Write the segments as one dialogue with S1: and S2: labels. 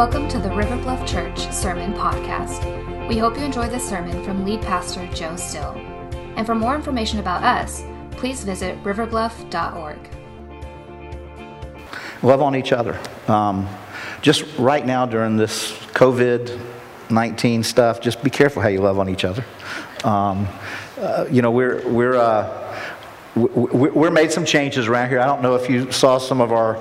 S1: Welcome to the River Bluff Church Sermon Podcast. We hope you enjoy this sermon from lead pastor Joe Still. And for more information about us, please visit riverbluff.org.
S2: Love on each other. Um, just right now during this COVID 19 stuff, just be careful how you love on each other. Um, uh, you know, we're, we're, uh, we're made some changes around here. I don't know if you saw some of our,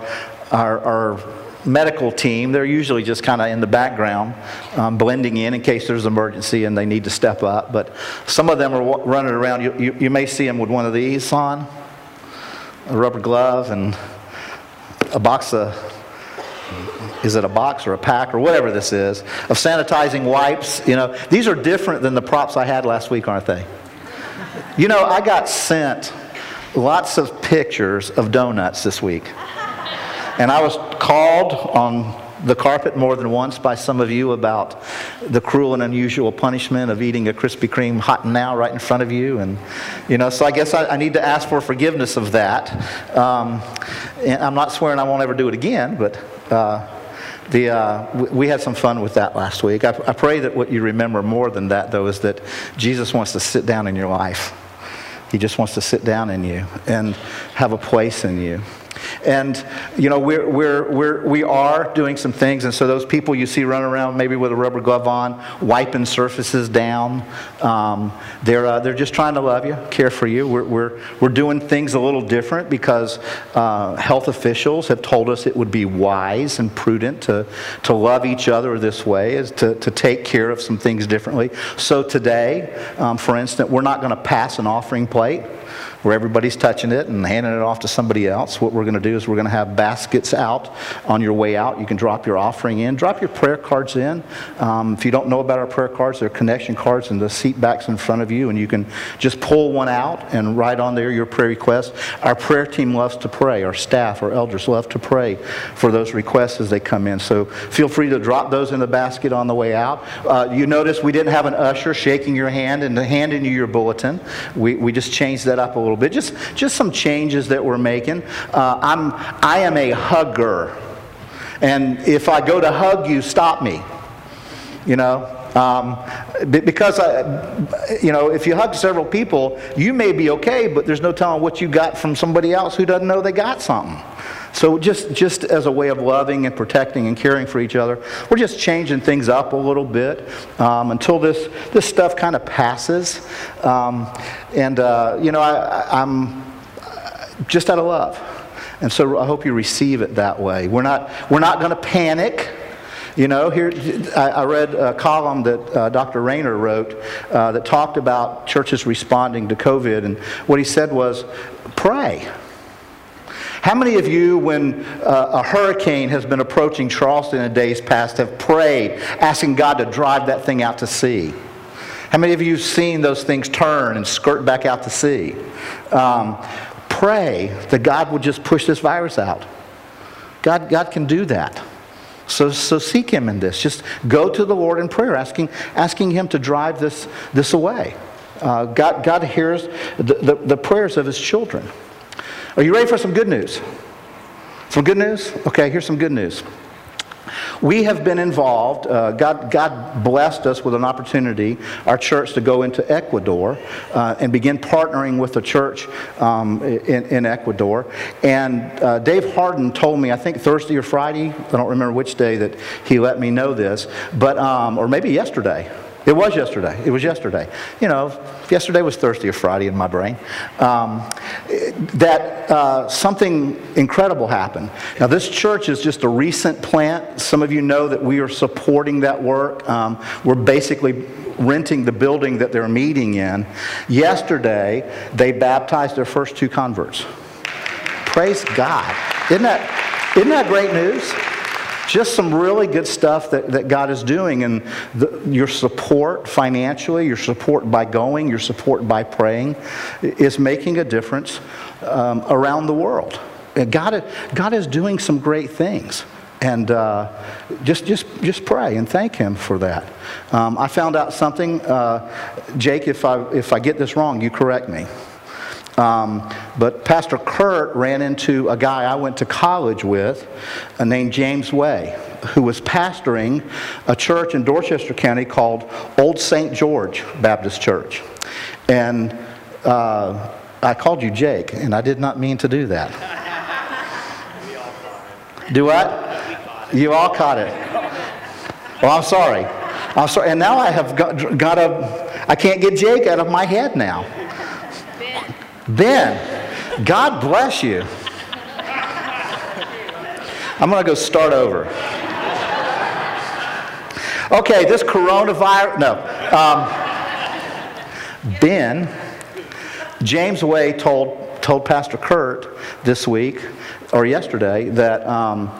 S2: our, our medical team. They're usually just kind of in the background, um, blending in in case there's an emergency and they need to step up. But some of them are running around. You, you, you may see them with one of these on, a rubber glove, and a box of is it a box or a pack or whatever this is of sanitizing wipes you know these are different than the props i had last week aren't they you know i got sent lots of pictures of donuts this week and I was called on the carpet more than once by some of you about the cruel and unusual punishment of eating a Krispy Kreme hot now right in front of you. And, you know, so I guess I, I need to ask for forgiveness of that. Um, and I'm not swearing I won't ever do it again, but. Uh, the, uh, we had some fun with that last week. I, I pray that what you remember more than that, though, is that Jesus wants to sit down in your life. He just wants to sit down in you and have a place in you. And, you know, we're, we're, we're, we are doing some things. And so those people you see running around maybe with a rubber glove on, wiping surfaces down, um, they're, uh, they're just trying to love you, care for you. We're, we're, we're doing things a little different because uh, health officials have told us it would be wise and prudent to, to love each other this way, is to, to take care of some things differently. So today, um, for instance, we're not going to pass an offering plate where everybody's touching it and handing it off to somebody else. What we're going to do is we're going to have baskets out on your way out. You can drop your offering in, drop your prayer cards in. Um, if you don't know about our prayer cards, they're connection cards in the seat backs in front of you, and you can just pull one out and write on there your prayer request. Our prayer team loves to pray. Our staff, our elders love to pray for those requests as they come in. So feel free to drop those in the basket on the way out. Uh, you notice we didn't have an usher shaking your hand and handing you your bulletin. We, we just changed that up a little little bit. Just, just some changes that we're making. Uh, I'm, I am a hugger. And if I go to hug you, stop me. You know, um, because I, you know, if you hug several people, you may be okay, but there's no telling what you got from somebody else who doesn't know they got something. So just just as a way of loving and protecting and caring for each other, we're just changing things up a little bit um, until this this stuff kind of passes. Um, and uh, you know, I, I'm just out of love, and so I hope you receive it that way. We're not we're not going to panic. You know, here I, read a column that uh, Dr. Rainer wrote uh, that talked about churches responding to COVID, and what he said was, pray. How many of you, when uh, a hurricane has been approaching Charleston in days past, have prayed, asking God to drive that thing out to sea? How many of you have seen those things turn and skirt back out to sea? Um, pray that God would just push this virus out. God, God can do that. So, so seek Him in this. Just go to the Lord in prayer, asking, asking Him to drive this, this away. Uh, God, God hears the, the, the prayers of His children. Are you ready for some good news? Some good news? Okay, here's some good news. We have been involved, uh, God, God blessed us with an opportunity, our church, to go into Ecuador uh, and begin partnering with the church um, in, in, Ecuador. And uh, Dave Harden told me, I think Thursday or Friday, I don't remember which day that he let me know this, but, um, or maybe yesterday. It was yesterday. It was yesterday. You know, yesterday was Thursday or Friday in my brain. Um, that uh, something incredible happened. Now, this church is just a recent plant. Some of you know that we are supporting that work. Um, we're basically renting the building that they're meeting in. Yesterday, they baptized their first two converts. Praise God. Isn't that, isn't that great news? Just some really good stuff that, that God is doing. And the, your support financially, your support by going, your support by praying is making a difference um, around the world. God, God is doing some great things. And uh, just, just, just pray and thank Him for that. Um, I found out something. Uh, Jake, if I, if I get this wrong, you correct me. Um, but Pastor Kurt ran into a guy I went to college with uh, named James Way, who was pastoring a church in Dorchester County called Old St. George Baptist Church. And uh, I called you Jake, and I did not mean to do that. Do what? You all caught it. Well, I'm sorry. I'm sorry. And now I have got, got a, I can't get Jake out of my head now. Ben, God bless you. I'm going to go start over. Okay, this coronavirus, no. Um, ben, James Way told, told Pastor Kurt this week or yesterday that um,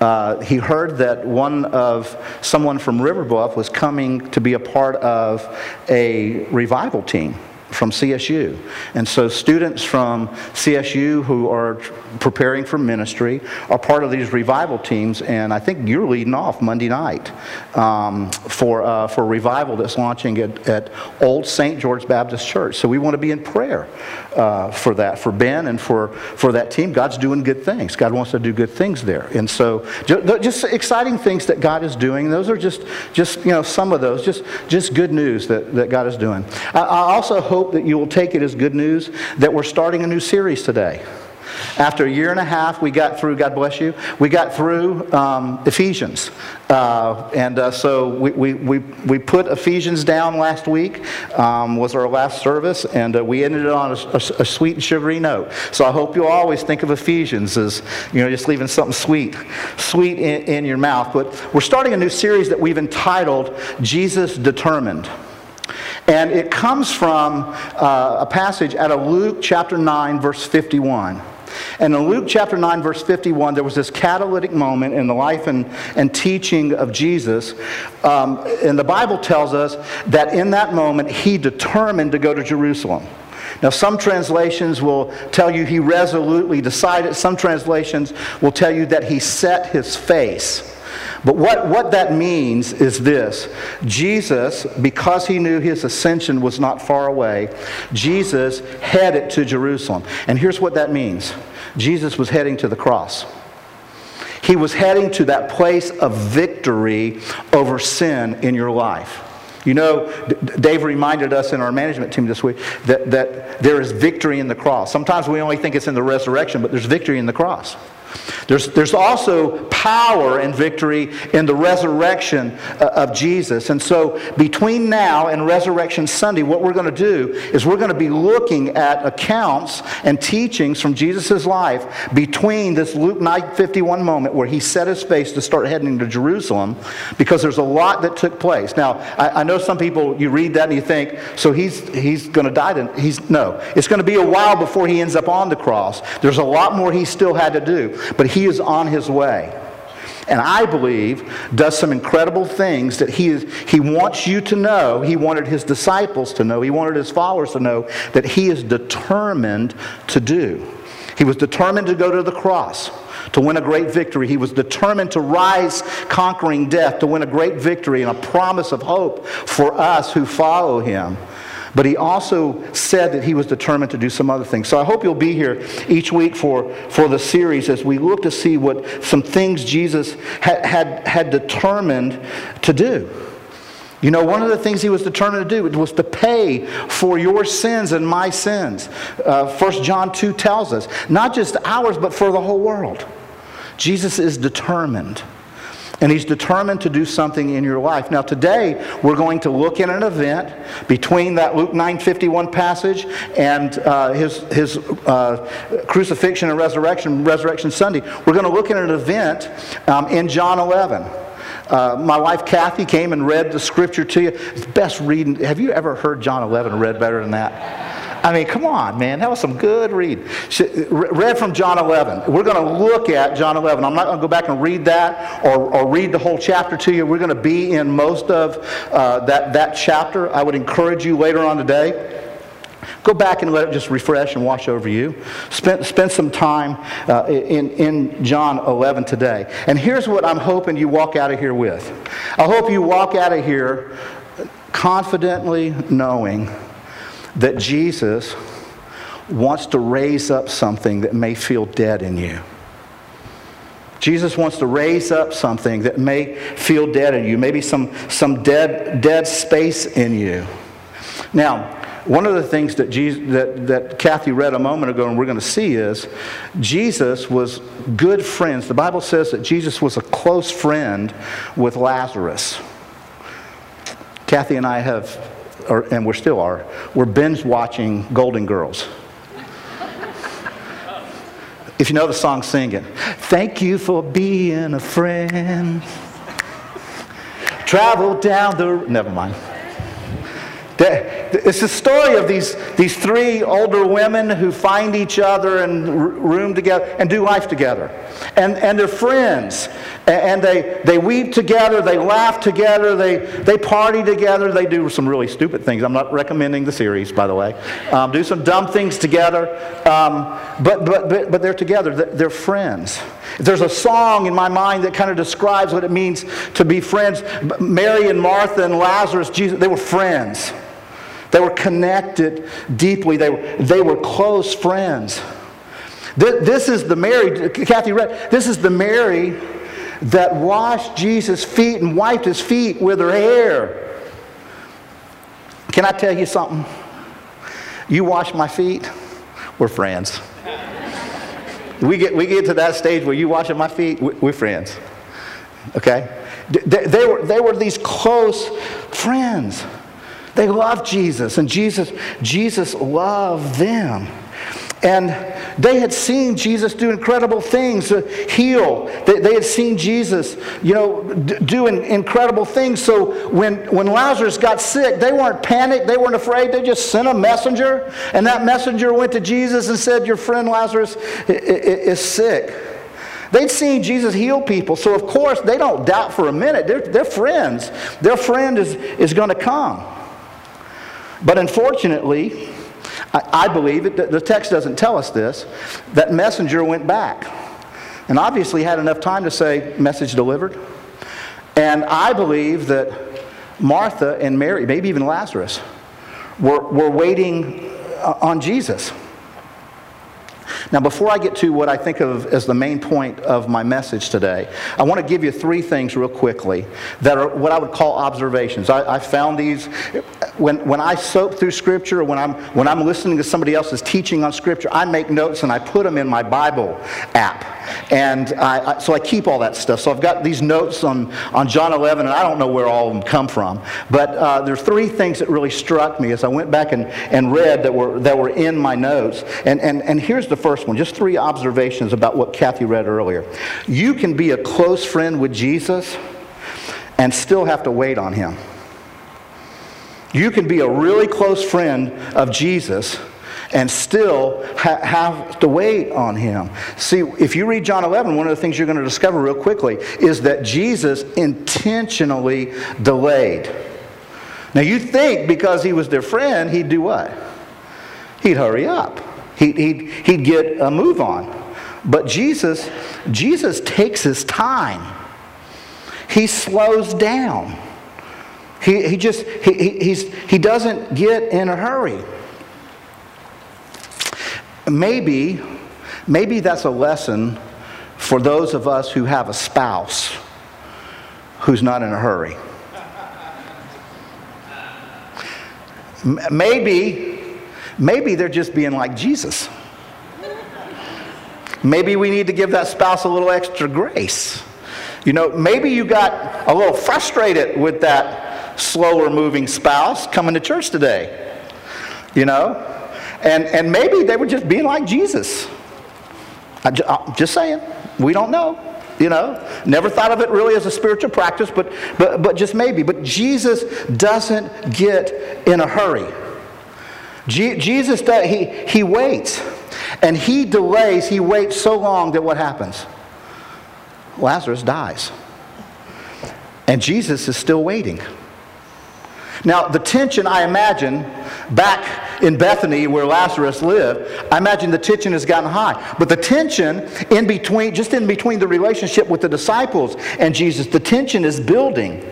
S2: uh, he heard that one of someone from River Bluff was coming to be a part of a revival team from CSU. And so students from CSU who are preparing for ministry are part of these revival teams. And I think you're leading off Monday night um, for, uh, for revival that's launching at, at Old St. George Baptist Church. So we want to be in prayer uh, for that, for Ben and for, for that team. God's doing good things. God wants to do good things there. And so just, just exciting things that God is doing. Those are just, just you know, some of those, just, just good news that, that God is doing. I, I also hope that you will take it as good news that we're starting a new series today. After a year and a half, we got through, God bless you, we got through um, Ephesians. Uh, and uh, so we, we, we, we, put Ephesians down last week, um, was our last service, and uh, we ended it on a, a, a, sweet and sugary note. So I hope you'll always think of Ephesians as, you know, just leaving something sweet, sweet in, in your mouth. But we're starting a new series that we've entitled Jesus Determined. And it comes from uh, a passage out of Luke chapter 9, verse 51. And in Luke chapter 9, verse 51, there was this catalytic moment in the life and, and teaching of Jesus. Um, and the Bible tells us that in that moment, he determined to go to Jerusalem. Now, some translations will tell you he resolutely decided, some translations will tell you that he set his face. But what, what that means is this Jesus, because he knew his ascension was not far away, Jesus headed to Jerusalem. And here's what that means Jesus was heading to the cross. He was heading to that place of victory over sin in your life. You know, Dave reminded us in our management team this week that, that there is victory in the cross. Sometimes we only think it's in the resurrection, but there's victory in the cross. There's, there's also power and victory in the resurrection uh, of Jesus. And so, between now and Resurrection Sunday, what we're going to do is we're going to be looking at accounts and teachings from Jesus' life between this Luke 9:51 moment where he set his face to start heading to Jerusalem, because there's a lot that took place. Now, I, I know some people you read that and you think, so he's he's going to die. He's no. It's going to be a while before he ends up on the cross. There's a lot more he still had to do, but he is on his way and I believe does some incredible things that he, is, he wants you to know. He wanted his disciples to know. He wanted his followers to know that he is determined to do. He was determined to go to the cross to win a great victory. He was determined to rise conquering death, to win a great victory and a promise of hope for us who follow him. But he also said that he was determined to do some other things. So I hope you'll be here each week for, for the series as we look to see what some things Jesus had, had, had determined to do. You know, one of the things he was determined to do was to pay for your sins and my sins. Uh, 1 John 2 tells us, not just ours, but for the whole world. Jesus is determined and he's determined to do something in your life. Now today we're going to look at an event between that Luke 9:51 passage and uh, his his uh, crucifixion and resurrection, Resurrection Sunday. We're going to look at an event um, in John 11. Uh, my wife Kathy came and read the scripture to you. It's best reading. Have you ever heard John 11 read better than that? I mean, come on, man. That was some good read. Read from John 11. We're going to look at John 11. I'm not going to go back and read that or, or read the whole chapter to you. We're going to be in most of uh, that, that chapter. I would encourage you later on today. Go back and let it just refresh and wash over you. Spend, spend some time uh, in, in John 11 today. And here's what I'm hoping you walk out of here with. I hope you walk out of here confidently knowing that Jesus wants to raise up something that may feel dead in you. Jesus wants to raise up something that may feel dead in you, maybe some, some dead, dead space in you. Now, one of the things that, Jesus, that, that Kathy read a moment ago and we're going to see is Jesus was good friends. The Bible says that Jesus was a close friend with Lazarus. Kathy and I have, or, and we still are, we're binge watching Golden Girls. If you know the song, sing it. Thank you for being a friend. Travel down the. Never mind. It's the story of these, these three older women who find each other and room together and do life together. And, and they're friends. And they, they weep together, they laugh together, they, they party together, they do some really stupid things. I'm not recommending the series, by the way. Um, do some dumb things together. Um, but, but, but, but they're together, they're friends. There's a song in my mind that kind of describes what it means to be friends. Mary and Martha and Lazarus, Jesus, they were friends. They were connected deeply. They were, they were close friends. This, this is the Mary, Kathy read, this is the Mary that washed Jesus' feet and wiped his feet with her hair. Can I tell you something? You wash my feet, we're friends. We get, we get to that stage where you washing my feet, we're friends. Okay? They, they, were, they were these close friends. They loved Jesus, and Jesus, Jesus loved them. And they had seen Jesus do incredible things to heal. They, they had seen Jesus, you know, d- do incredible things. So when, when Lazarus got sick, they weren't panicked. They weren't afraid. They just sent a messenger. And that messenger went to Jesus and said, Your friend Lazarus is sick. They'd seen Jesus heal people. So, of course, they don't doubt for a minute. They're, they're friends. Their friend is, is going to come. But unfortunately, I, I believe, it, the text doesn't tell us this, that messenger went back and obviously had enough time to say, message delivered. And I believe that Martha and Mary, maybe even Lazarus, were, were waiting uh, on Jesus. Now, before I get to what I think of as the main point of my message today, I want to give you three things real quickly that are what I would call observations. I, I found these when, when I soak through Scripture or when I'm, when I'm listening to somebody else's teaching on Scripture, I make notes and I put them in my Bible app. And I, I, so I keep all that stuff. So I've got these notes on, on John 11, and I don't know where all of them come from. But uh, there are three things that really struck me as I went back and, and read that were, that were in my notes. And, and, and here's the first one just three observations about what Kathy read earlier. You can be a close friend with Jesus and still have to wait on him. You can be a really close friend of Jesus and still ha- have to wait on him. See, if you read John 11, one of the things you're going to discover real quickly is that Jesus intentionally delayed. Now, you'd think because he was their friend, he'd do what? He'd hurry up. He'd, he'd, he'd get a move on. But Jesus, Jesus takes his time. He slows down. He, he just, he, he, he's, he doesn't get in a hurry. Maybe, maybe that's a lesson for those of us who have a spouse who's not in a hurry. Maybe, maybe they're just being like Jesus. Maybe we need to give that spouse a little extra grace. You know, maybe you got a little frustrated with that slower moving spouse coming to church today. You know? And, and maybe they were just being like Jesus. I'm just saying. We don't know. You know, never thought of it really as a spiritual practice, but, but, but just maybe. But Jesus doesn't get in a hurry. Je- Jesus, does, he, he waits. And he delays, he waits so long that what happens? Lazarus dies. And Jesus is still waiting. Now, the tension, I imagine, back in Bethany where Lazarus lived, I imagine the tension has gotten high. But the tension in between, just in between the relationship with the disciples and Jesus, the tension is building.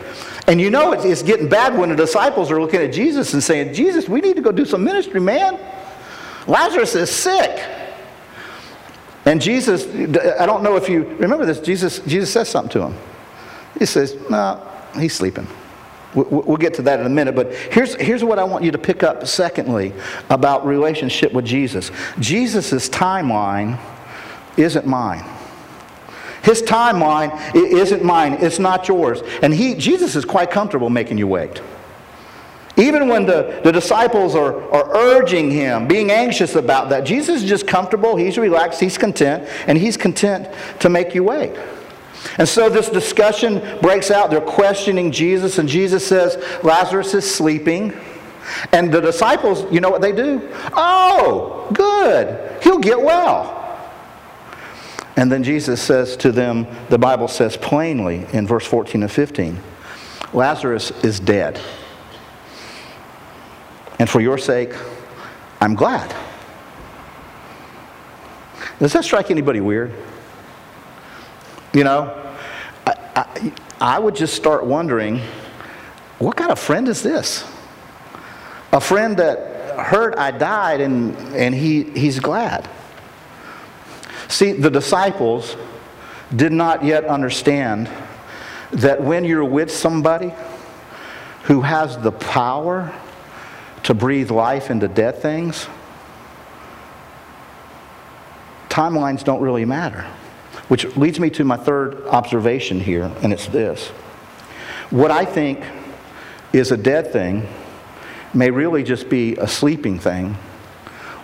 S2: And you know it's getting bad when the disciples are looking at Jesus and saying, Jesus, we need to go do some ministry, man. Lazarus is sick. And Jesus, I don't know if you remember this, Jesus, Jesus says something to him. He says, No, he's sleeping. We'll get to that in a minute, but here's, here's what I want you to pick up, secondly, about relationship with Jesus. Jesus' timeline isn't mine. His timeline isn't mine, it's not yours. And he, Jesus is quite comfortable making you wait. Even when the, the disciples are, are urging him, being anxious about that, Jesus is just comfortable, he's relaxed, he's content, and he's content to make you wait. And so this discussion breaks out. They're questioning Jesus, and Jesus says, Lazarus is sleeping. And the disciples, you know what they do? Oh, good. He'll get well. And then Jesus says to them, the Bible says plainly in verse 14 and 15, Lazarus is dead. And for your sake, I'm glad. Does that strike anybody weird? You know, I, I, I, would just start wondering what kind of friend is this? A friend that heard I died and, and he, he's glad. See, the disciples did not yet understand that when you're with somebody who has the power to breathe life into dead things, timelines don't really matter. Which leads me to my third observation here, and it's this. What I think is a dead thing may really just be a sleeping thing,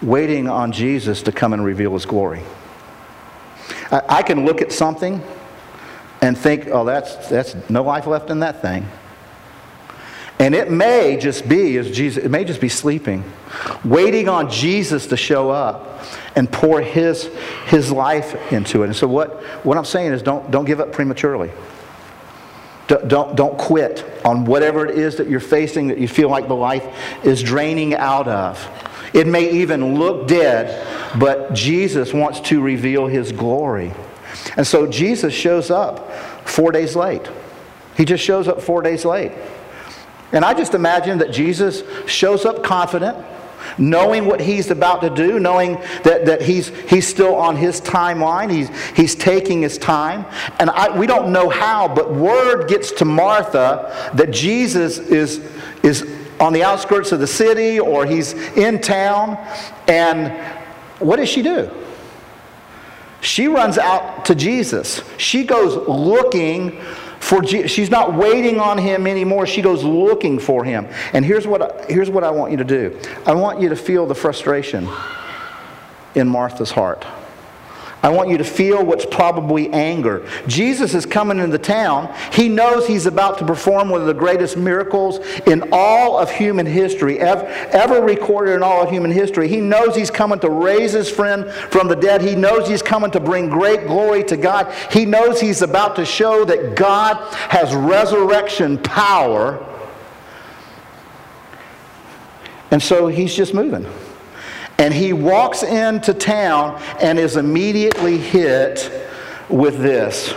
S2: waiting on Jesus to come and reveal his glory. I, I can look at something and think, oh, that's, that's no life left in that thing. And it may just be, as Jesus, it may just be sleeping, waiting on Jesus to show up and pour his, his life into it. And so what, what I'm saying is don't, don't give up prematurely. Don't, don't, quit on whatever it is that you're facing that you feel like the life is draining out of. It may even look dead, but Jesus wants to reveal his glory. And so Jesus shows up four days late. He just shows up four days late. And I just imagine that Jesus shows up confident, knowing what he's about to do, knowing that, that he's, he's still on his timeline, he's, he's taking his time. And I, we don't know how, but word gets to Martha that Jesus is, is on the outskirts of the city or he's in town. And what does she do? She runs out to Jesus. She goes looking for Je- she's not waiting on him anymore. She goes looking for him. And here's what, here's what I want you to do I want you to feel the frustration in Martha's heart. I want you to feel what's probably anger. Jesus is coming into town. He knows he's about to perform one of the greatest miracles in all of human history, ever, ever recorded in all of human history. He knows he's coming to raise his friend from the dead. He knows he's coming to bring great glory to God. He knows he's about to show that God has resurrection power. And so he's just moving. And he walks into town and is immediately hit with this.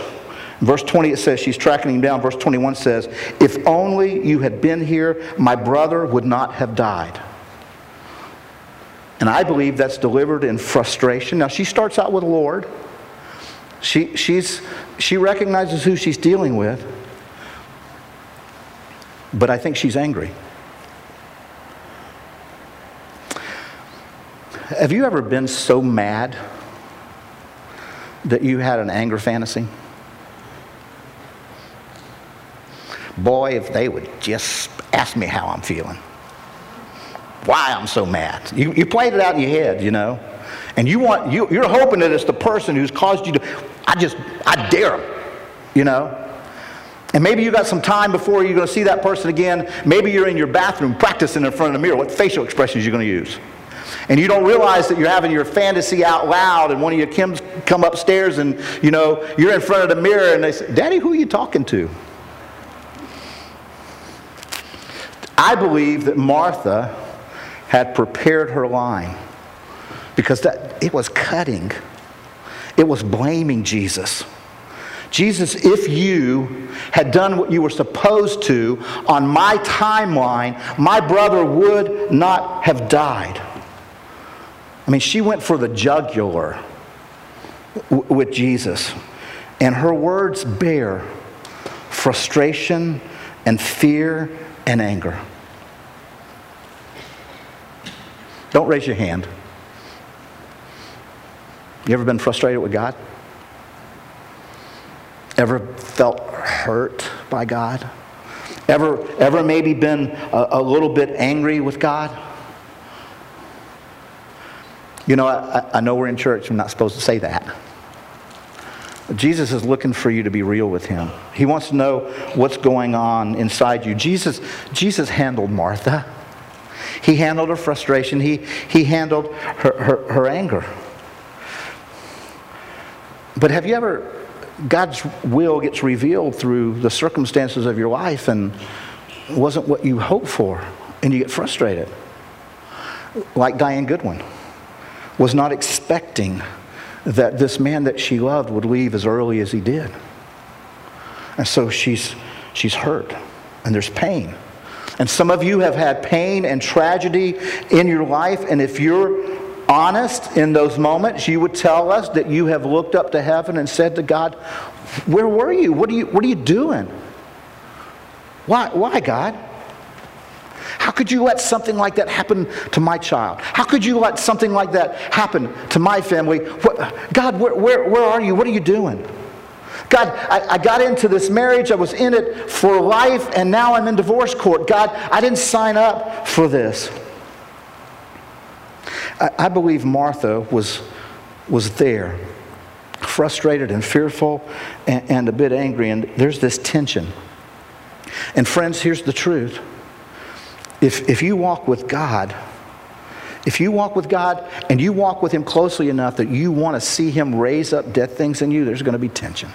S2: Verse 20 it says she's tracking him down. Verse 21 says, If only you had been here, my brother would not have died. And I believe that's delivered in frustration. Now she starts out with Lord. She, she's, she recognizes who she's dealing with. But I think she's angry. Have you ever been so mad that you had an anger fantasy? Boy, if they would just ask me how I'm feeling, why I'm so mad. You, you played it out in your head, you know, and you want you, you're hoping that it's the person who's caused you to. I just I dare them, you know. And maybe you got some time before you're going to see that person again. Maybe you're in your bathroom practicing in front of the mirror what facial expressions you're going to use and you don't realize that you're having your fantasy out loud and one of your kids come upstairs and you know you're in front of the mirror and they say daddy who are you talking to? I believe that martha had prepared her line because that, it was cutting. It was blaming jesus. Jesus, if you had done what you were supposed to on my timeline, my brother would not have died. I mean, she went for the jugular with Jesus. And her words bear frustration and fear and anger. Don't raise your hand. You ever been frustrated with God? Ever felt hurt by God? Ever, ever maybe been a, a little bit angry with God? You know, I, I know we're in church. I'm not supposed to say that. Jesus is looking for you to be real with him. He wants to know what's going on inside you. Jesus, Jesus handled Martha. He handled her frustration. He, he handled her, her, her anger. But have you ever, God's will gets revealed through the circumstances of your life and wasn't what you hoped for, and you get frustrated. Like Diane Goodwin was not expecting that this man that she loved would leave as early as he did. And so she's, she's hurt, and there's pain. And some of you have had pain and tragedy in your life, and if you're honest in those moments, you would tell us that you have looked up to heaven and said to God, Where were you? What are you, what are you doing? Why, why, God? How could you let something like that happen to my child? How could you let something like that happen to my family? What, God, where, where, where are you? What are you doing? God, I, I, got into this marriage. I was in it for life, and now I'm in divorce court. God, I didn't sign up for this. I, I believe Martha was, was there, frustrated and fearful and, and a bit angry, and there's this tension. And, friends, here's the truth if, if you walk with God, if you walk with God and you walk with Him closely enough that you want to see Him raise up dead things in you, there's going to be tension.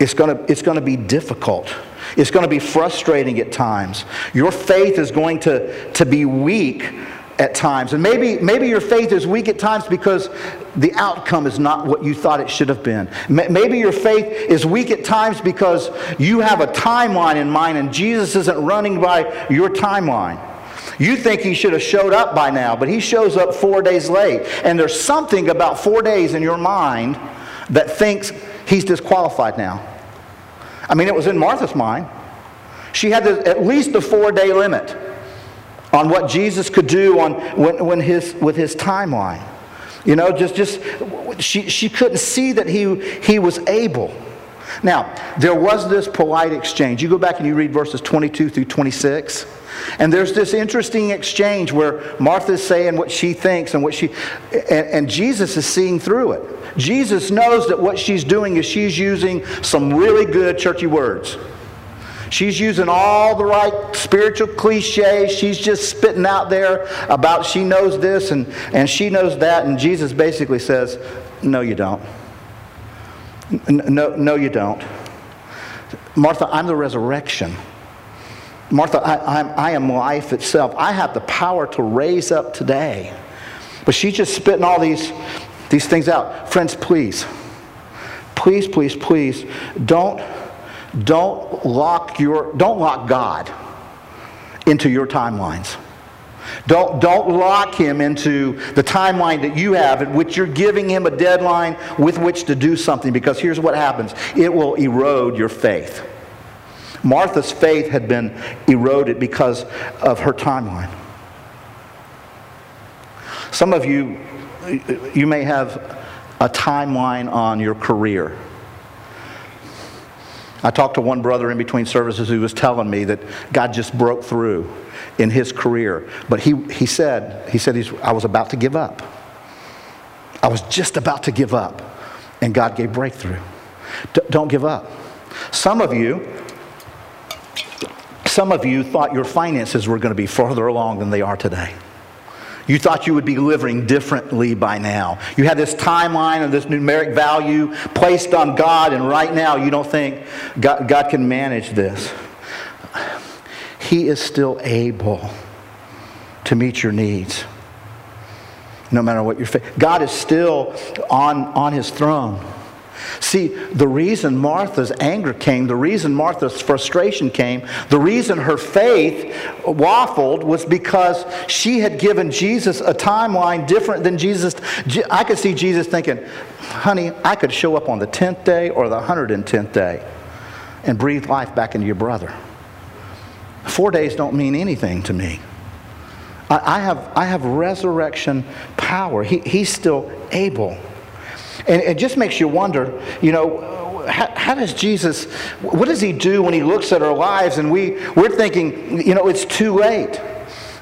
S2: It's going to, it's going to be difficult. It's going to be frustrating at times. Your faith is going to, to be weak at times. And maybe, maybe your faith is weak at times because the outcome is not what you thought it should have been. Maybe your faith is weak at times because you have a timeline in mind and Jesus isn't running by your timeline. You think he should have showed up by now, but he shows up four days late. And there's something about four days in your mind that thinks he's disqualified now. I mean, it was in Martha's mind. She had at least a four day limit on what Jesus could do on when, when his, with his timeline. You know, just, just she, she couldn't see that he, he was able. Now, there was this polite exchange. You go back and you read verses 22 through 26. And there's this interesting exchange where Martha's saying what she thinks and what she, and, and, Jesus is seeing through it. Jesus knows that what she's doing is she's using some really good churchy words. She's using all the right spiritual cliches. She's just spitting out there about she knows this and, and she knows that. And Jesus basically says, No, you don't. No, no, you don't. Martha, I'm the resurrection. Martha, I, I'm, I am life itself. I have the power to raise up today. But she's just spitting all these, these things out. Friends, please, please, please, please, don't don't lock your don't lock God into your timelines. Don't, don't lock him into the timeline that you have at which you're giving him a deadline with which to do something because here's what happens it will erode your faith. Martha's faith had been eroded because of her timeline. Some of you, you may have a timeline on your career. I talked to one brother in between services who was telling me that God just broke through in his career. But he, he said, he said he's, I was about to give up. I was just about to give up. And God gave breakthrough. D- don't give up. Some of you, some of you thought your finances were going to be further along than they are today. You thought you would be living differently by now. You had this timeline and this numeric value placed on God, and right now you don't think God, God can manage this. He is still able to meet your needs no matter what you're facing. God is still on, on his throne. See, the reason Martha's anger came, the reason Martha's frustration came, the reason her faith waffled was because she had given Jesus a timeline different than Jesus. I could see Jesus thinking, honey, I could show up on the 10th day or the 110th day and breathe life back into your brother. Four days don't mean anything to me. I, have, I have resurrection power. He, he's still able. And it just makes you wonder, you know, how, how, does Jesus, what does he do when he looks at our lives and we, we're thinking, you know, it's too late.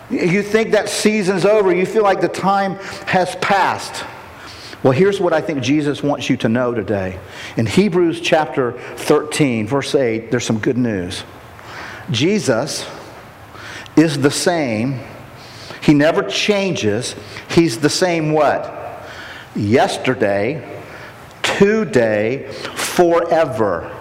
S2: You think that season's over. You feel like the time has passed. Well, here's what I think Jesus wants you to know today. In Hebrews chapter 13, verse 8, there's some good news. Jesus is the same. He never changes. He's the same what? Yesterday, today, forever.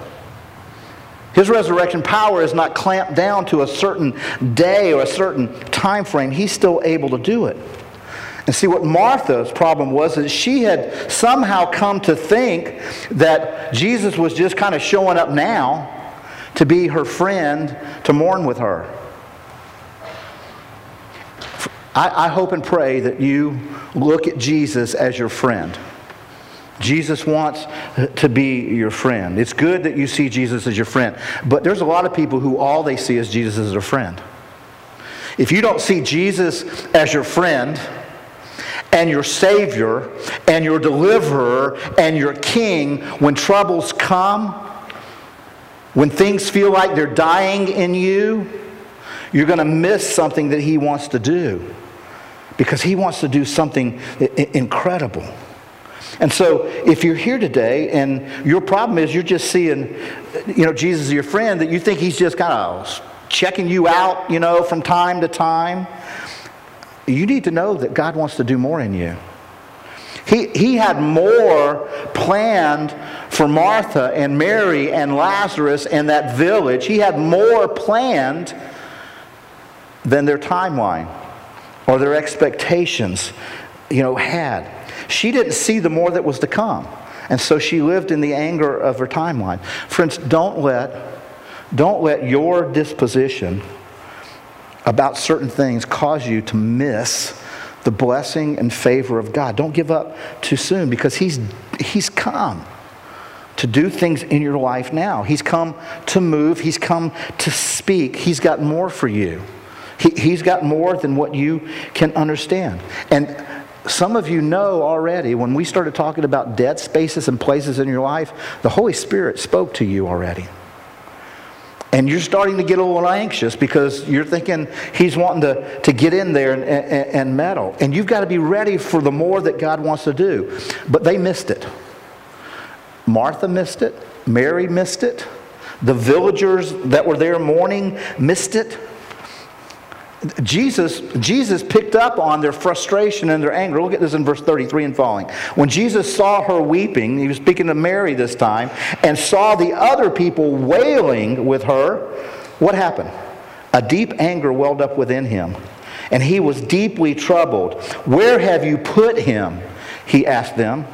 S2: His resurrection power is not clamped down to a certain day or a certain time frame. He's still able to do it. And see, what Martha's problem was is she had somehow come to think that Jesus was just kind of showing up now to be her friend, to mourn with her. I, I hope and pray that you look at Jesus as your friend. Jesus wants uh, to be your friend. It's good that you see Jesus as your friend, but there's a lot of people who all they see is Jesus as their friend. If you don't see Jesus as your friend, and your Savior and your deliverer and your King when troubles come, when things feel like they're dying in you, you're going to miss something that He wants to do because He wants to do something incredible. And so, if you're here today and your problem is you're just seeing, you know, Jesus your friend, that you think He's just kind of checking you out, you know, from time to time, you need to know that God wants to do more in you. He, he had more planned for Martha and Mary and Lazarus and that village. He had more planned than their timeline or their expectations, you know, had. She didn't see the more that was to come. And so she lived in the anger of her timeline. Friends, don't let, don't let your disposition about certain things cause you to miss the blessing and favor of God. Don't give up too soon because He's, he's come to do things in your life now. He's come to move, He's come to speak. He's got more for you. He, he's got more than what you can understand. And some of you know already when we started talking about dead spaces and places in your life, the Holy Spirit spoke to you already. And you're starting to get a little anxious because you're thinking he's wanting to, to get in there and, and, and meddle. And you've got to be ready for the more that God wants to do. But they missed it. Martha missed it. Mary missed it. The villagers that were there mourning missed it. Jesus, Jesus picked up on their frustration and their anger. Look at this in verse 33 and following. When Jesus saw her weeping, he was speaking to Mary this time, and saw the other people wailing with her, what happened? A deep anger welled up within him, and he was deeply troubled. Where have you put him? He asked them.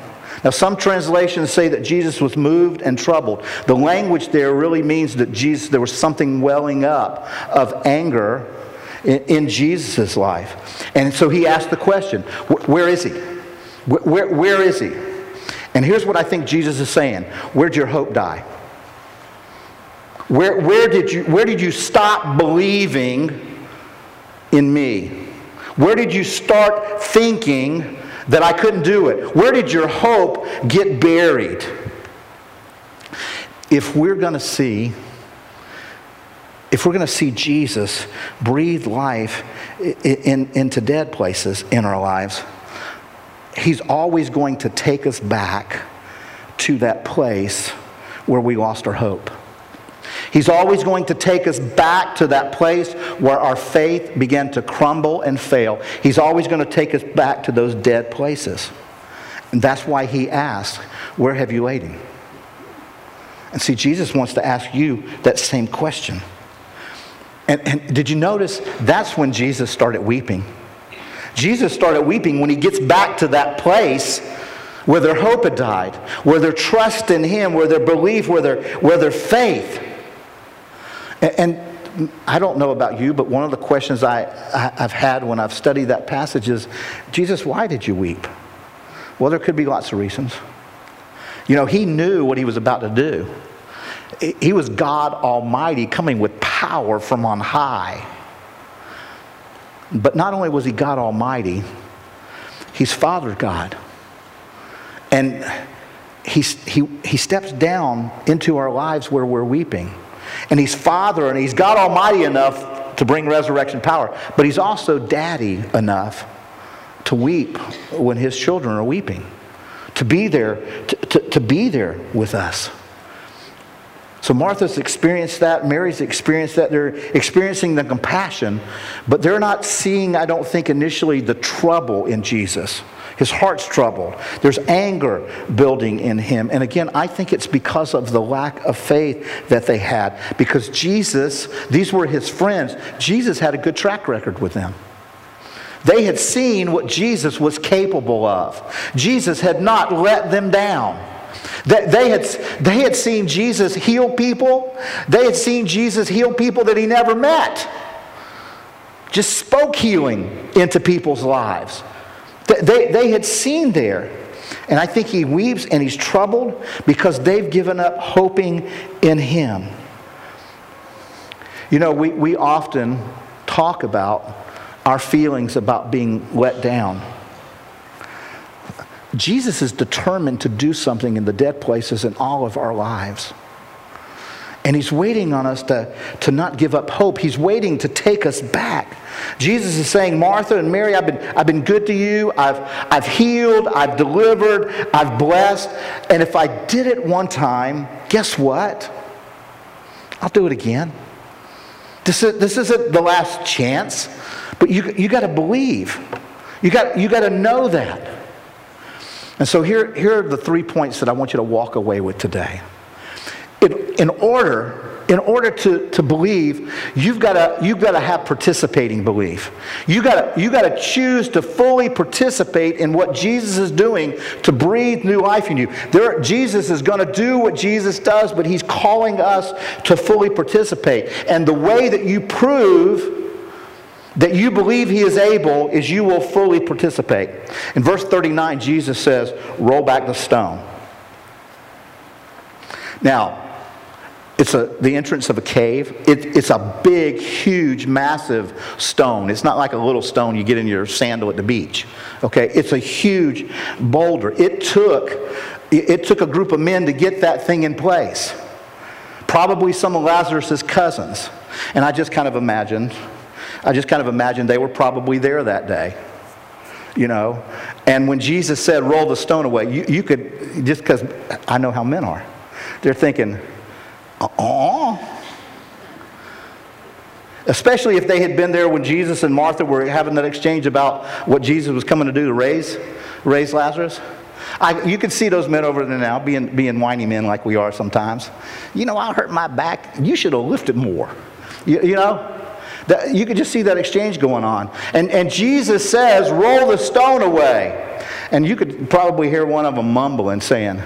S2: Now, some translations say that Jesus was moved and troubled. The language there really means that Jesus, there was something welling up of anger in, in Jesus' life. And so he asked the question where is he? Where, where is he? And here's what I think Jesus is saying Where'd your hope die? Where, where, did you, where did you stop believing in me? Where did you start thinking that I couldn't do it? Where did your hope get buried? If we're going to see if we're going to see Jesus breathe life in, in, into dead places in our lives, He's always going to take us back to that place where we lost our hope. He's always going to take us back to that place where our faith began to crumble and fail. He's always going to take us back to those dead places. And that's why he asks, Where have you laid him? And see, Jesus wants to ask you that same question. And, and did you notice that's when Jesus started weeping? Jesus started weeping when he gets back to that place where their hope had died, where their trust in Him, where their belief, where their, where their faith. And, and I don't know about you, but one of the questions I, I, have had when I've studied that passage is Jesus, why did you weep? Well, there could be lots of reasons. You know, He knew what He was about to do. He was God Almighty coming with power from on high. But not only was He God Almighty, He's Father God. And he, he, he steps down into our lives where we're weeping. And he's Father and he's God Almighty enough to bring resurrection power. But he's also Daddy enough to weep when his children are weeping, to be there, to, to, to be there with us. So Martha's experienced that, Mary's experienced that. They're experiencing the compassion, but they're not seeing, I don't think, initially the trouble in Jesus. His heart's troubled. There's anger building in him. And again, I think it's because of the lack of faith that they had. Because Jesus, these were his friends, Jesus had a good track record with them. They had seen what Jesus was capable of. Jesus had not let them down. They had, they had seen Jesus heal people. They had seen Jesus heal people that he never met. Just spoke healing into people's lives. They, they had seen there. And I think he weeps and he's troubled because they've given up hoping in him. You know, we, we often talk about our feelings about being let down. Jesus is determined to do something in the dead places in all of our lives. And he's waiting on us to, to not give up hope. He's waiting to take us back. Jesus is saying, Martha and Mary, I've been, I've been good to you. I've, I've healed. I've delivered. I've blessed. And if I did it one time, guess what? I'll do it again. This, is, this isn't the last chance, but you, you got to believe. You got, you got to know that. And so here, here are the three points that I want you to walk away with today. In, in order in order to, to believe, you've got to you've to have participating belief. You got to you to choose to fully participate in what Jesus is doing to breathe new life in you. There, Jesus is going to do what Jesus does, but He's calling us to fully participate. And the way that you prove that you believe he is able is you will fully participate. In verse 39, Jesus says, Roll back the stone. Now, it's a, the entrance of a cave. It, it's a big, huge, massive stone. It's not like a little stone you get in your sandal at the beach. Okay, it's a huge boulder. It took, it took a group of men to get that thing in place. Probably some of Lazarus' cousins. And I just kind of imagined I just kind of imagine they were probably there that day. You know, and when Jesus said, roll the stone away, you, you could, just because I know how men are, they're thinking, oh. Especially if they had been there when Jesus and Martha were having that exchange about what Jesus was coming to do to raise, raise Lazarus. I, you can see those men over there now being, being whiny men like we are sometimes. You know, I hurt my back. You should have lifted more. You, you know? That, you could just see that exchange going on. And, and Jesus says, roll the stone away. And you could probably hear one of them mumbling, saying,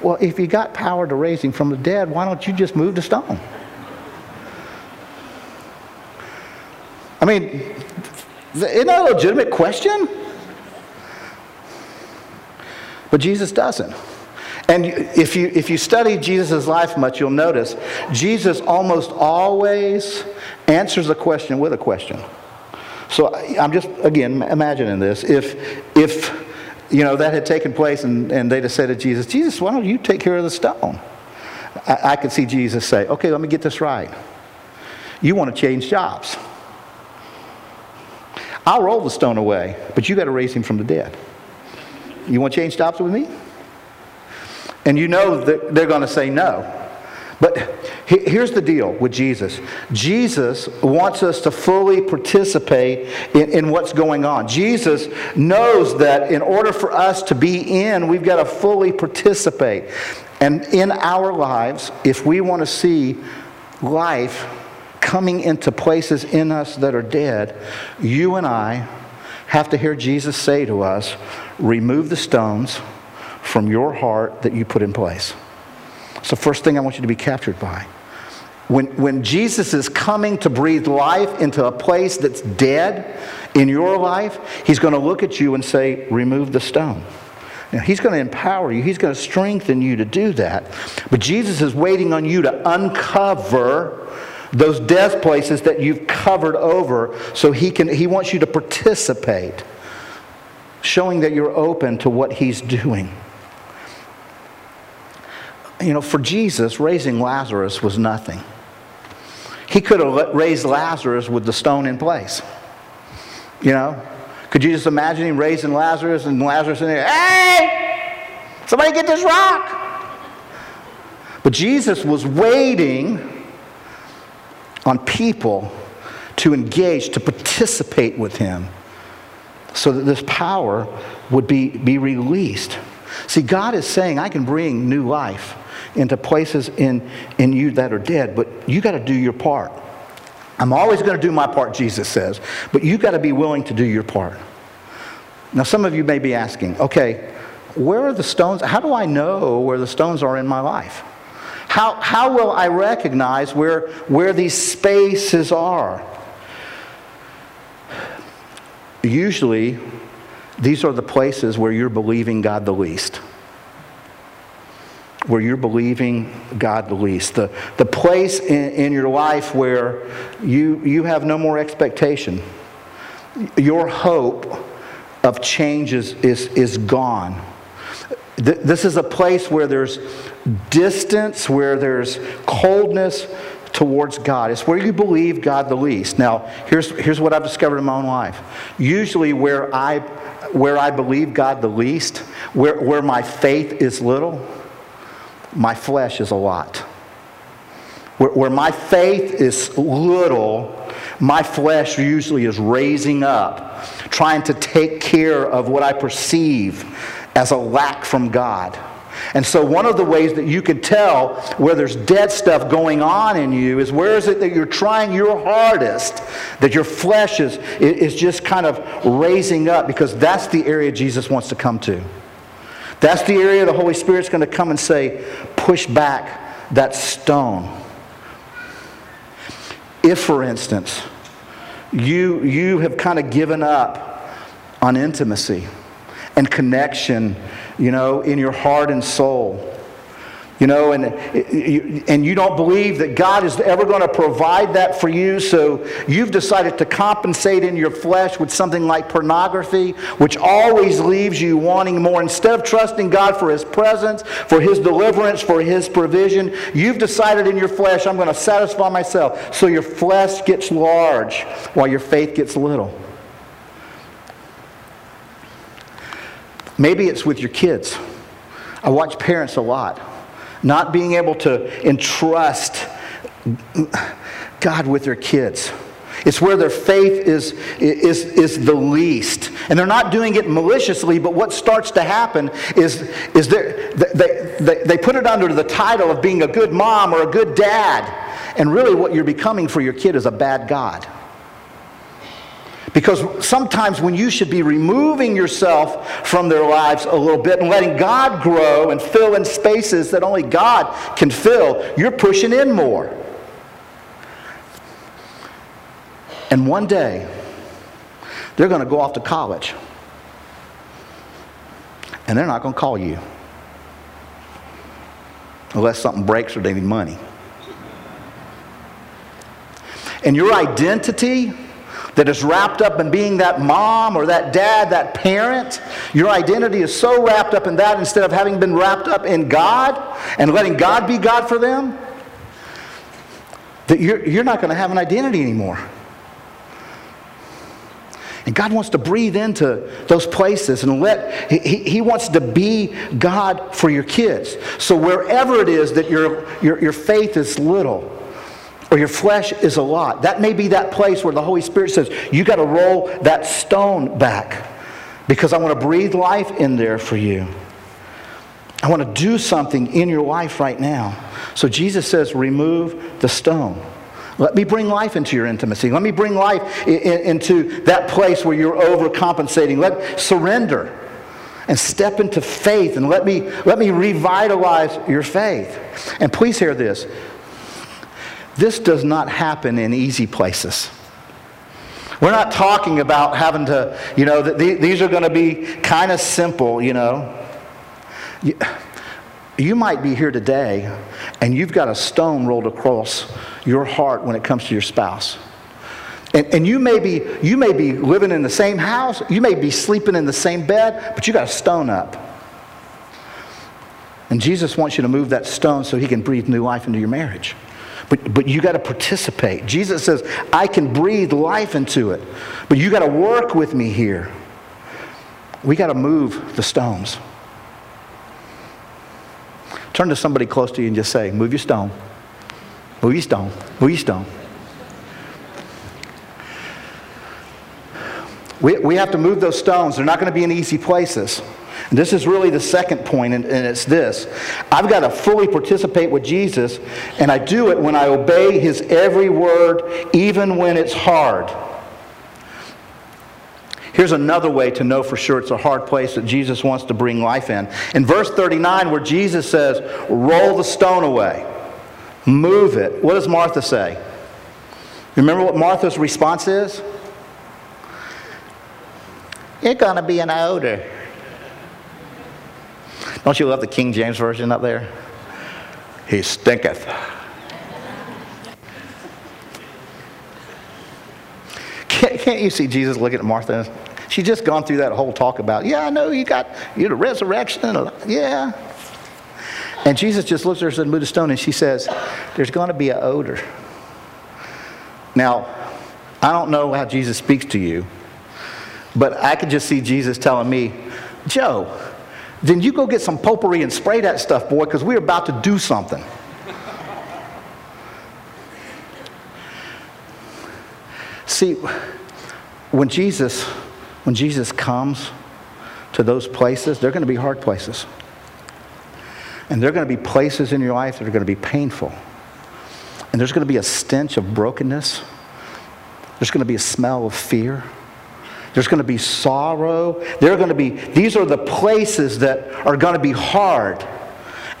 S2: Well, if you got power to raise him from the dead, why don't you just move the stone? I mean, isn't that a legitimate question? But Jesus doesn't. And if you, if you study Jesus' life much, you'll notice Jesus almost always answers a question with a question. So I'm just, again, imagining this. If, if you know, that had taken place and, and they'd have said to Jesus, Jesus, why don't you take care of the stone? I, I could see Jesus say, okay, let me get this right. You want to change jobs. I'll roll the stone away, but you got to raise him from the dead. You want to change jobs with me? And you know that they're going to say no. But here's the deal with Jesus Jesus wants us to fully participate in, in, what's going on. Jesus knows that in order for us to be in, we've got to fully participate. And in our lives, if we want to see life coming into places in us that are dead, you and I have to hear Jesus say to us remove the stones from your heart that you put in place. It's the first thing I want you to be captured by. When, when Jesus is coming to breathe life into a place that's dead in your life, he's going to look at you and say, Remove the stone. Now, he's going to empower you, he's going to strengthen you to do that. But Jesus is waiting on you to uncover those death places that you've covered over so he, can, he wants you to participate, showing that you're open to what he's doing you know, for Jesus, raising Lazarus was nothing. He could have raised Lazarus with the stone in place. You know? Could you just imagine him raising Lazarus and Lazarus in there, hey, somebody get this rock. But Jesus was waiting on people to engage, to participate with him so that this power would be, be released. See, God is saying, I can bring new life into places in, in you that are dead, but you got to do your part. I'm always going to do my part, Jesus says, but you got to be willing to do your part. Now, some of you may be asking, okay, where are the stones? How do I know where the stones are in my life? How, how will I recognize where, where these spaces are? Usually, these are the places where you're believing God the least where you're believing God the least. The, the place in, in your life where you, you have no more expectation. Your hope of change is, is, is gone. Th- this is a place where there's distance, where there's coldness towards God. It's where you believe God the least. Now, here's, here's what I've discovered in my own life. Usually, where I, where I believe God the least, where, where my faith is little, my flesh is a lot. Where, where my faith is little, my flesh usually is raising up, trying to take care of what I perceive as a lack from God. And so, one of the ways that you can tell where there's dead stuff going on in you is where is it that you're trying your hardest, that your flesh is, is just kind of raising up, because that's the area Jesus wants to come to. That's the area the Holy Spirit's going to come and say, push back that stone. If, for instance, you, you have kind of given up on intimacy and connection, you know, in your heart and soul, you know, and, and you don't believe that God is ever going to provide that for you, so you've decided to compensate in your flesh with something like pornography, which always leaves you wanting more. Instead of trusting God for His presence, for His deliverance, for His provision, you've decided in your flesh, I'm going to satisfy myself. So your flesh gets large while your faith gets little. Maybe it's with your kids. I watch parents a lot not being able to entrust God with their kids. It's where their faith is, is, is the least. And they're not doing it maliciously, but what starts to happen is, is they, they, they put it under the title of being a good mom or a good dad. And really, what you're becoming for your kid is a bad God. Because sometimes when you should be removing yourself from their lives a little bit and letting God grow and fill in spaces that only God can fill, you're pushing in more. And one day, they're going to go off to college. And they're not going to call you. Unless something breaks or they need money. And your identity that is wrapped up in being that mom or that dad, that parent. Your identity is so wrapped up in that instead of having been wrapped up in God and letting God be God for them, that you're, you're not going to have an identity anymore. And God wants to breathe into those places and let, he, he wants to be God for your kids. So wherever it is that your, your, your faith is little, or your flesh is a lot. That may be that place where the Holy Spirit says, you got to roll that stone back because I want to breathe life in there for you. I want to do something in your life right now. So Jesus says, remove the stone. Let me bring life into your intimacy. Let me bring life in, in, into that place where you're overcompensating. Let surrender. and step into faith and let me, let me revitalize your faith. And please hear this this does not happen in easy places. We're not talking about having to, you know, that these are going to be kind of simple, you know. You might be here today and you've got a stone rolled across your heart when it comes to your spouse. And, and you, may be, you may be living in the same house, you may be sleeping in the same bed, but you got a stone up. And Jesus wants you to move that stone so he can breathe new life into your marriage. But, but you got to participate. Jesus says, I can breathe life into it, but you got to work with me here. We got to move the stones. Turn to somebody close to you and just say, Move your stone. Move your stone. Move your stone. We, we have to move those stones. They're not going to be in easy places. And this is really the second point, and, and it's this I've got to fully participate with Jesus, and I do it when I obey his every word, even when it's hard. Here's another way to know for sure it's a hard place that Jesus wants to bring life in. In verse 39, where Jesus says, Roll the stone away, move it, what does Martha say? Remember what Martha's response is? It's going to be an odor. Don't you love the King James Version up there? He stinketh. Can't, can't you see Jesus looking at Martha? She's just gone through that whole talk about, yeah, I know you got you the resurrection. Yeah. And Jesus just looks at her and says, move stone, and she says, there's going to be an odor. Now, I don't know how Jesus speaks to you, but I could just see Jesus telling me, Joe, then you go get some potpourri and spray that stuff, boy, because we're about to do something. See, when Jesus, when Jesus comes to those places, they're going to be hard places. And they're going to be places in your life that are going to be painful. And there's going to be a stench of brokenness. There's going to be a smell of fear. There's going to be sorrow. There are going to be, these are the places that are going to be hard.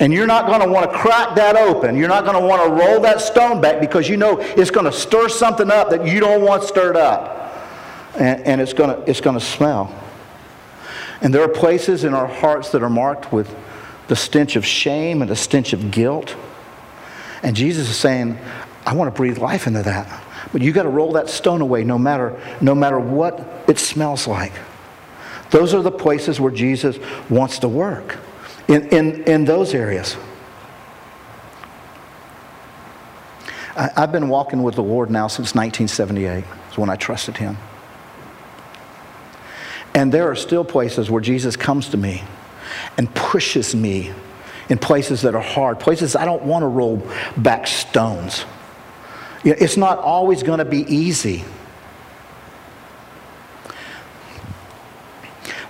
S2: And you're not going to want to crack that open. You're not going to want to roll that stone back because you know it's going to stir something up that you don't want stirred up. And, and it's, going to, it's going to smell. And there are places in our hearts that are marked with the stench of shame and the stench of guilt. And Jesus is saying, I want to breathe life into that. But you got to roll that stone away no matter, no matter what it smells like. Those are the places where Jesus wants to work, in, in, in those areas. I, I've been walking with the Lord now since 1978, is when I trusted Him. And there are still places where Jesus comes to me and pushes me in places that are hard, places I don't want to roll back stones. It's not always going to be easy.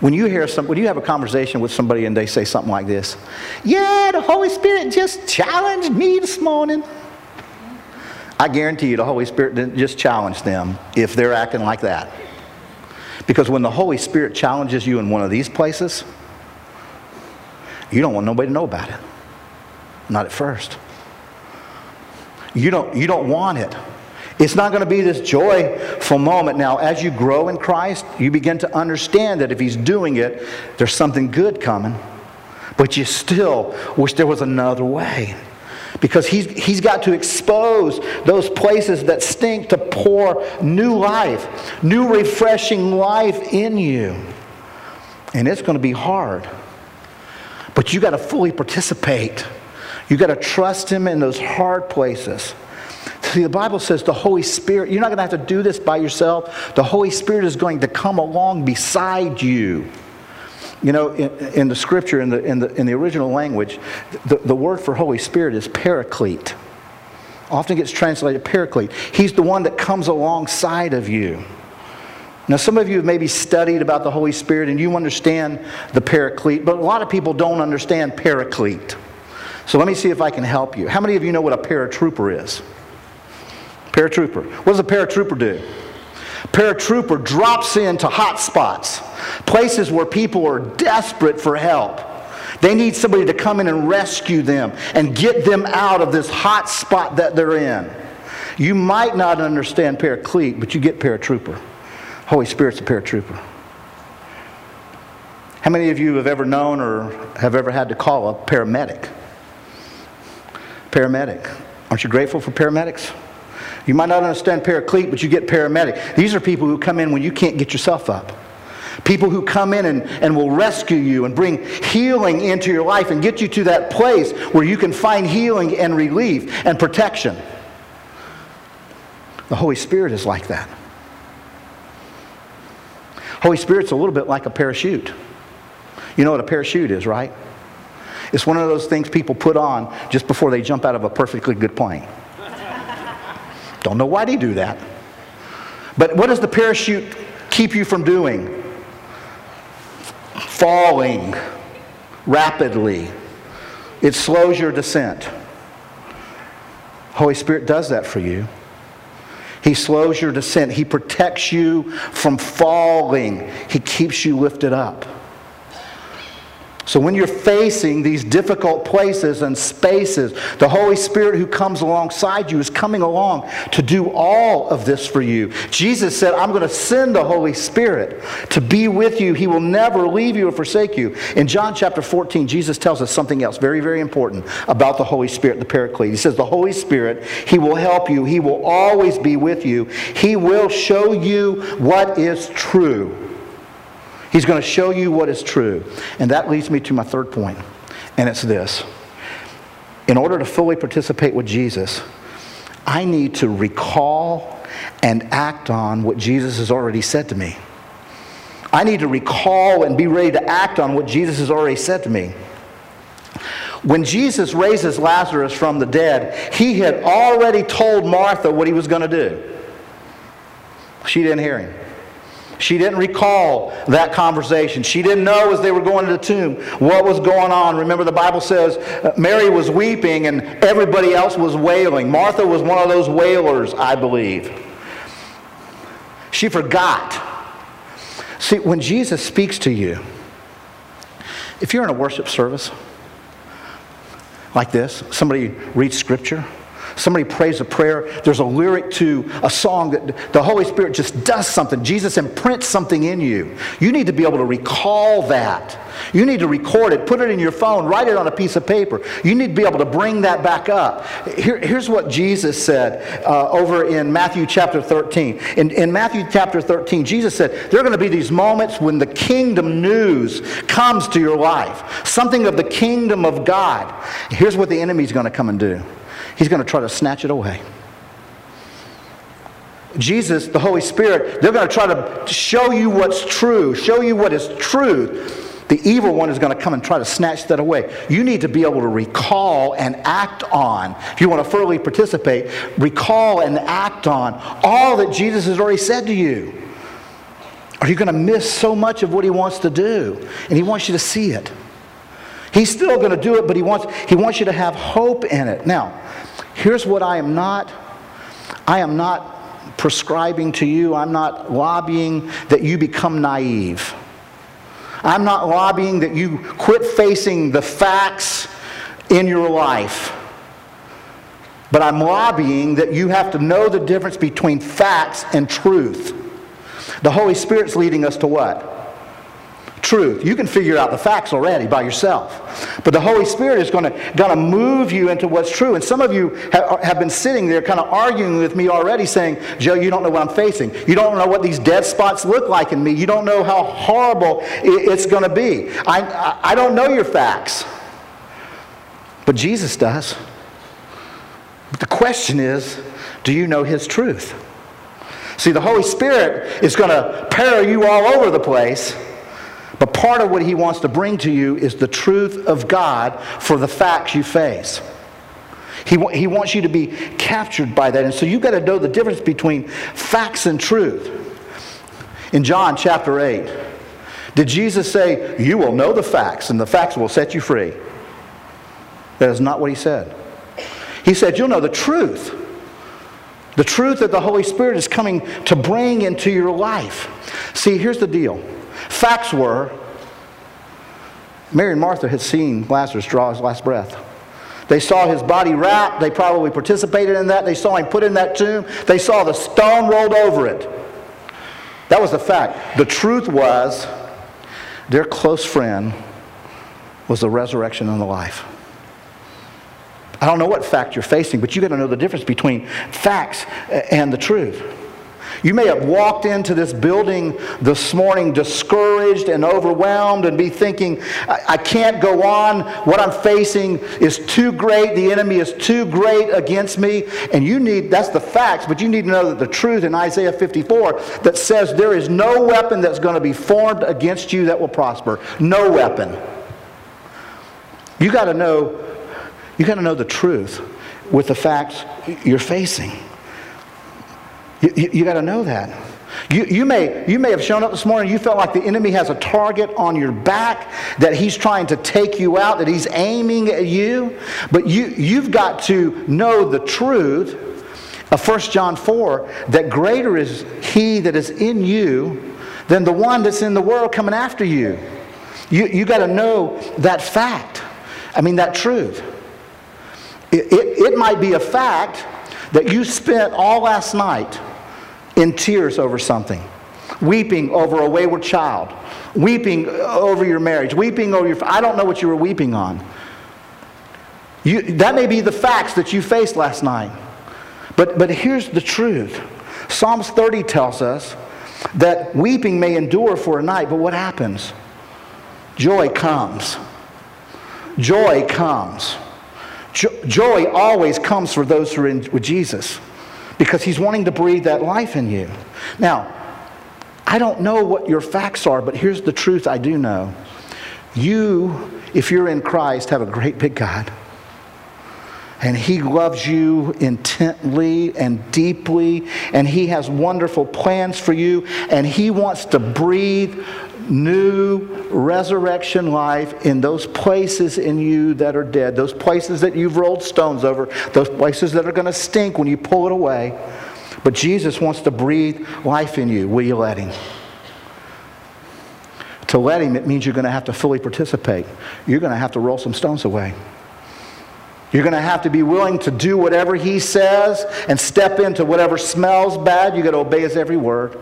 S2: When you hear some, when you have a conversation with somebody and they say something like this, yeah, the Holy Spirit just challenged me this morning. I guarantee you the Holy Spirit didn't just challenge them if they're acting like that. Because when the Holy Spirit challenges you in one of these places, you don't want nobody to know about it. Not at first. You don't, you don't want it. It's not going to be this joyful moment. Now, as you grow in Christ, you begin to understand that if He's doing it, there's something good coming. But you still wish there was another way. Because he's, he's got to expose those places that stink to pour new life, new refreshing life in you. And it's going to be hard. But you got to fully participate. You got to trust Him in those hard places. See, the Bible says the Holy Spirit, you're not going to have to do this by yourself. The Holy Spirit is going to come along beside you. You know, in, in the scripture, in the, in, the, in the original language, the, the word for Holy Spirit is paraclete. Often gets translated paraclete. He's the one that comes alongside of you. Now, some of you have maybe studied about the Holy Spirit and you understand the paraclete, but a lot of people don't understand paraclete. So let me see if I can help you. How many of you know what a paratrooper is? Paratrooper. What does a paratrooper do? Paratrooper drops into hot spots, places where people are desperate for help. They need somebody to come in and rescue them and get them out of this hot spot that they're in. You might not understand paraclete, but you get paratrooper. Holy Spirit's a paratrooper. How many of you have ever known or have ever had to call a paramedic? Paramedic. Aren't you grateful for paramedics? You might not understand paraclete, but you get paramedic. These are people who come in when you can't get yourself up. People who come in and, and will rescue you and bring healing into your life and get you to that place where you can find healing and relief and protection. The Holy Spirit is like that. Holy Spirit's a little bit like a parachute. You know what a parachute is, right? It's one of those things people put on just before they jump out of a perfectly good plane. Don't know why they do that. But what does the parachute keep you from doing? Falling rapidly. It slows your descent. Holy Spirit does that for you. He slows your descent. He protects you from falling. He keeps you lifted up. So when you're facing these difficult places and spaces, the Holy Spirit who comes alongside you is coming along to do all of this for you. Jesus said, I'm going to send the Holy Spirit to be with you. He will never leave you or forsake you. In John chapter 14, Jesus tells us something else very, very important about the Holy Spirit, the Paraclete. He says, The Holy Spirit, He will help you. He will always be with you. He will show you what is true. He's going to show you what is true. And that leads me to my third point, and it's this. In order to fully participate with Jesus, I need to recall and act on what Jesus has already said to me. I need to recall and be ready to act on what Jesus has already said to me. When Jesus raises Lazarus from the dead, he had already told Martha what he was going to do. She didn't hear him. She didn't recall that conversation. She didn't know as they were going to the tomb what was going on. Remember, the Bible says uh, Mary was weeping and everybody else was wailing. Martha was one of those wailers, I believe. She forgot. See, when Jesus speaks to you, if you're in a worship service like this, somebody reads scripture, Somebody prays a prayer, there's a lyric to a song that the Holy Spirit just does something. Jesus imprints something in you. You need to be able to recall that. You need to record it, put it in your phone, write it on a piece of paper. You need to be able to bring that back up. Here, here's what Jesus said uh, over in Matthew chapter 13. In, in Matthew chapter 13, Jesus said, There are going to be these moments when the kingdom news comes to your life, something of the kingdom of God. Here's what the enemy's going to come and do. He's going to try to snatch it away. Jesus, the Holy Spirit, they're going to try to show you what's true, show you what is truth. The evil one is going to come and try to snatch that away. You need to be able to recall and act on, if you want to fully participate, recall and act on all that Jesus has already said to you. Are you going to miss so much of what he wants to do? And he wants you to see it. He's still going to do it, but he wants, he wants you to have hope in it. Now, here's what I am not I am not prescribing to you, I'm not lobbying that you become naive. I'm not lobbying that you quit facing the facts in your life. But I'm lobbying that you have to know the difference between facts and truth. The Holy Spirit's leading us to what? Truth. You can figure out the facts already by yourself. But the Holy Spirit is going to, going to move you into what's true. And some of you have, have been sitting there kind of arguing with me already saying, Joe, you don't know what I'm facing. You don't know what these dead spots look like in me. You don't know how horrible it's going to be. I, I don't know your facts. But Jesus does. But the question is, do you know his truth? See, the Holy Spirit is going to parry you all over the place. But part of what he wants to bring to you is the truth of God for the facts you face. He, he wants you to be captured by that. And so you've got to know the difference between facts and truth. In John chapter 8, did Jesus say, You will know the facts, and the facts will set you free? That is not what he said. He said, You'll know the truth, The truth that the Holy Spirit is coming to bring into your life. See, here's the deal. Facts were Mary and Martha had seen Lazarus draw his last breath. They saw his body wrapped. They probably participated in that. They saw him put in that tomb. They saw the stone rolled over it. That was the fact. The truth was their close friend was the resurrection and the life. I don't know what fact you're facing, but you got to know the difference between facts and the truth. You may have walked into this building this morning discouraged and overwhelmed and be thinking, I, I can't go on. What I'm facing is too great. The enemy is too great against me. And you need, that's the facts, but you need to know that the truth in Isaiah 54 that says there is no weapon that's going to be formed against you that will prosper. No weapon. You got to know, you got to know the truth with the facts you're facing. You, you, got to know that. You, you, may, you may have shown up this morning, you felt like the enemy has a target on your back, that he's trying to take you out, that he's aiming at you. But you, you've got to know the truth of 1 John 4 that greater is he that is in you than the one that's in the world coming after you. You, you got to know that fact. I mean, that truth. It, it, it might be a fact that you spent all last night in tears over something, weeping over a wayward child, weeping over your marriage, weeping over your. I don't know what you were weeping on. You, that may be the facts that you faced last night. But, but here's the truth Psalms 30 tells us that weeping may endure for a night, but what happens? Joy comes. Joy comes. Jo- joy always comes for those who are in with Jesus because he's wanting to breathe that life in you. Now, I don't know what your facts are, but here's the truth I do know. You, if you're in Christ, have a great big God. And He loves you intently and deeply, and He has wonderful plans for you, and He wants to breathe new resurrection life in those places in you that are dead, those places that you've rolled stones over, those places that are going to stink when you pull it away. But Jesus wants to breathe life in you. Will you let Him? To let Him, it means you're going to have to fully participate. You're going to have to roll some stones away. You're going to have to be willing to do whatever he says and step into whatever smells bad. You've got to obey his every word.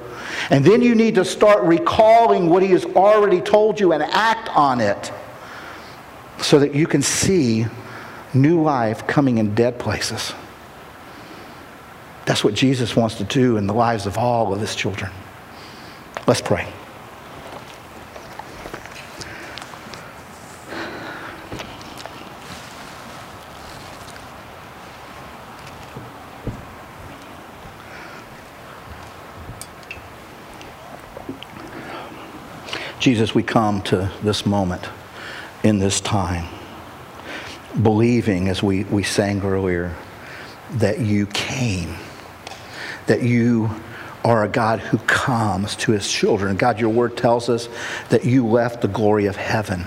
S2: And then you need to start recalling what he has already told you and act on it so that you can see new life coming in dead places. That's what Jesus wants to do in the lives of all of his children. Let's pray. Jesus, we come to this moment in this time, believing, as we, we sang earlier, that you came, that you are a God who comes to his children. God, your word tells us that you left the glory of heaven,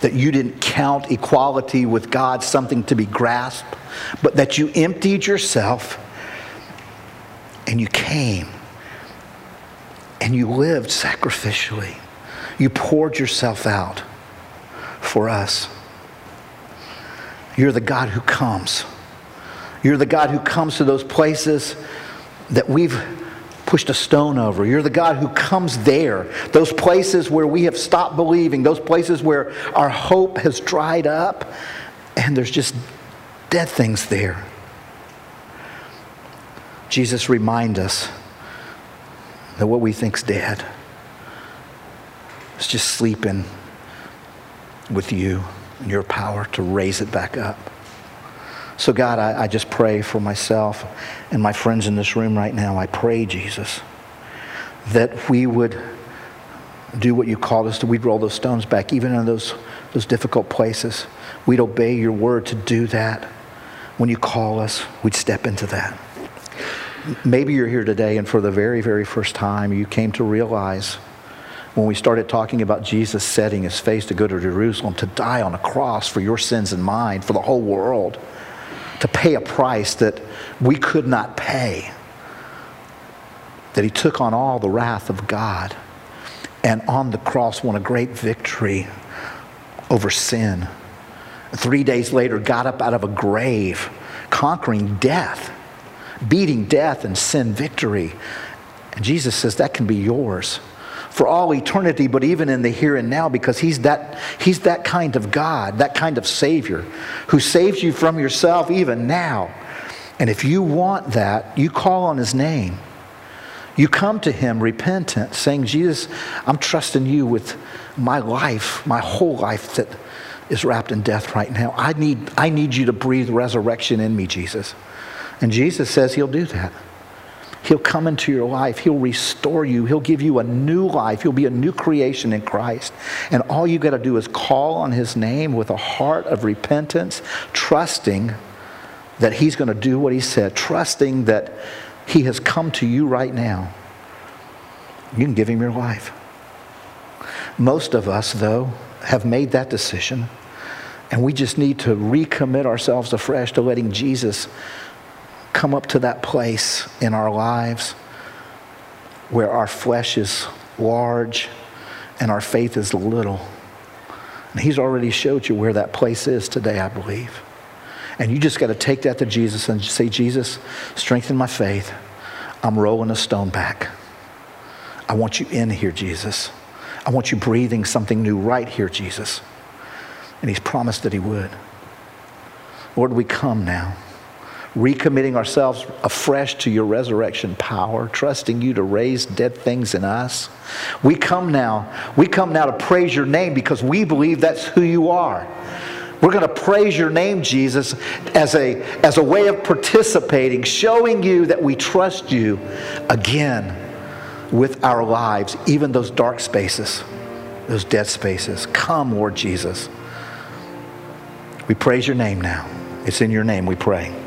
S2: that you didn't count equality with God something to be grasped, but that you emptied yourself and you came and you lived sacrificially. You poured yourself out for us. You're the God who comes. You're the God who comes to those places that we've pushed a stone over. You're the God who comes there, those places where we have stopped believing, those places where our hope has dried up and there's just dead things there. Jesus, remind us that what we think's dead is just sleeping with you and your power to raise it back up. So, God, I, I, just pray for myself and my friends in this room right now. I pray, Jesus, that we would do what you called us to. We'd roll those stones back, even in those, those difficult places. We'd obey your word to do that. When you call us, we'd step into that. Maybe you're here today, and for the very, very first time, you came to realize when we started talking about Jesus setting his face to go to Jerusalem to die on a cross for your sins and mine, for the whole world, to pay a price that we could not pay. That he took on all the wrath of God and on the cross won a great victory over sin. Three days later, got up out of a grave, conquering death, beating death and sin victory. And Jesus says that can be yours for all eternity, but even in the here and now, because he's that, he's that kind of God, that kind of Savior who saves you from yourself even now. And if you want that, you call on his name. You come to him repentant, saying, Jesus, I'm trusting you with my life, my whole life that is wrapped in death right now. I need, I need you to breathe resurrection in me, Jesus. And Jesus says he'll do that. He'll come into your life. He'll restore you. He'll give you a new life. You'll be a new creation in Christ. And all you got to do is call on His name with a heart of repentance, trusting that He's going to do what He said, trusting that He has come to you right now. You can give Him your life. Most of us, though, have made that decision. And we just need to recommit ourselves afresh to letting Jesus come up to that place in our lives where our flesh is large and our faith is little. And He's already showed you where that place is today, I believe. And you just got to take that to Jesus and say, Jesus, strengthen my faith. I'm rolling a stone back. I want you in here, Jesus. I want you breathing something new right here, Jesus. And He's promised that He would. Lord, we come now recommitting ourselves afresh to your resurrection power, trusting you to raise dead things in us. We come now, we come now to praise your name because we believe that's who you are. We're going to praise your name, Jesus, as a, as a way of participating, showing you that we trust you again with our lives, even those dark spaces, those dead spaces. Come, Lord Jesus. We praise your name now. It's in your name we pray.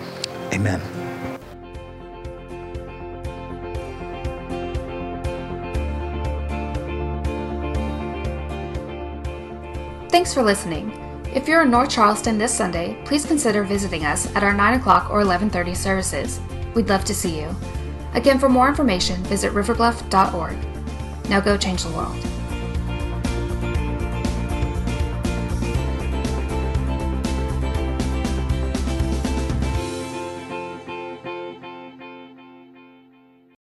S2: Amen.
S1: Thanks for listening. If you're in North Charleston this Sunday, please consider visiting us at our 9 o'clock or 11.30 services. We'd love to see you. Again, for more information, visit riverbluff.org. Now go change the world.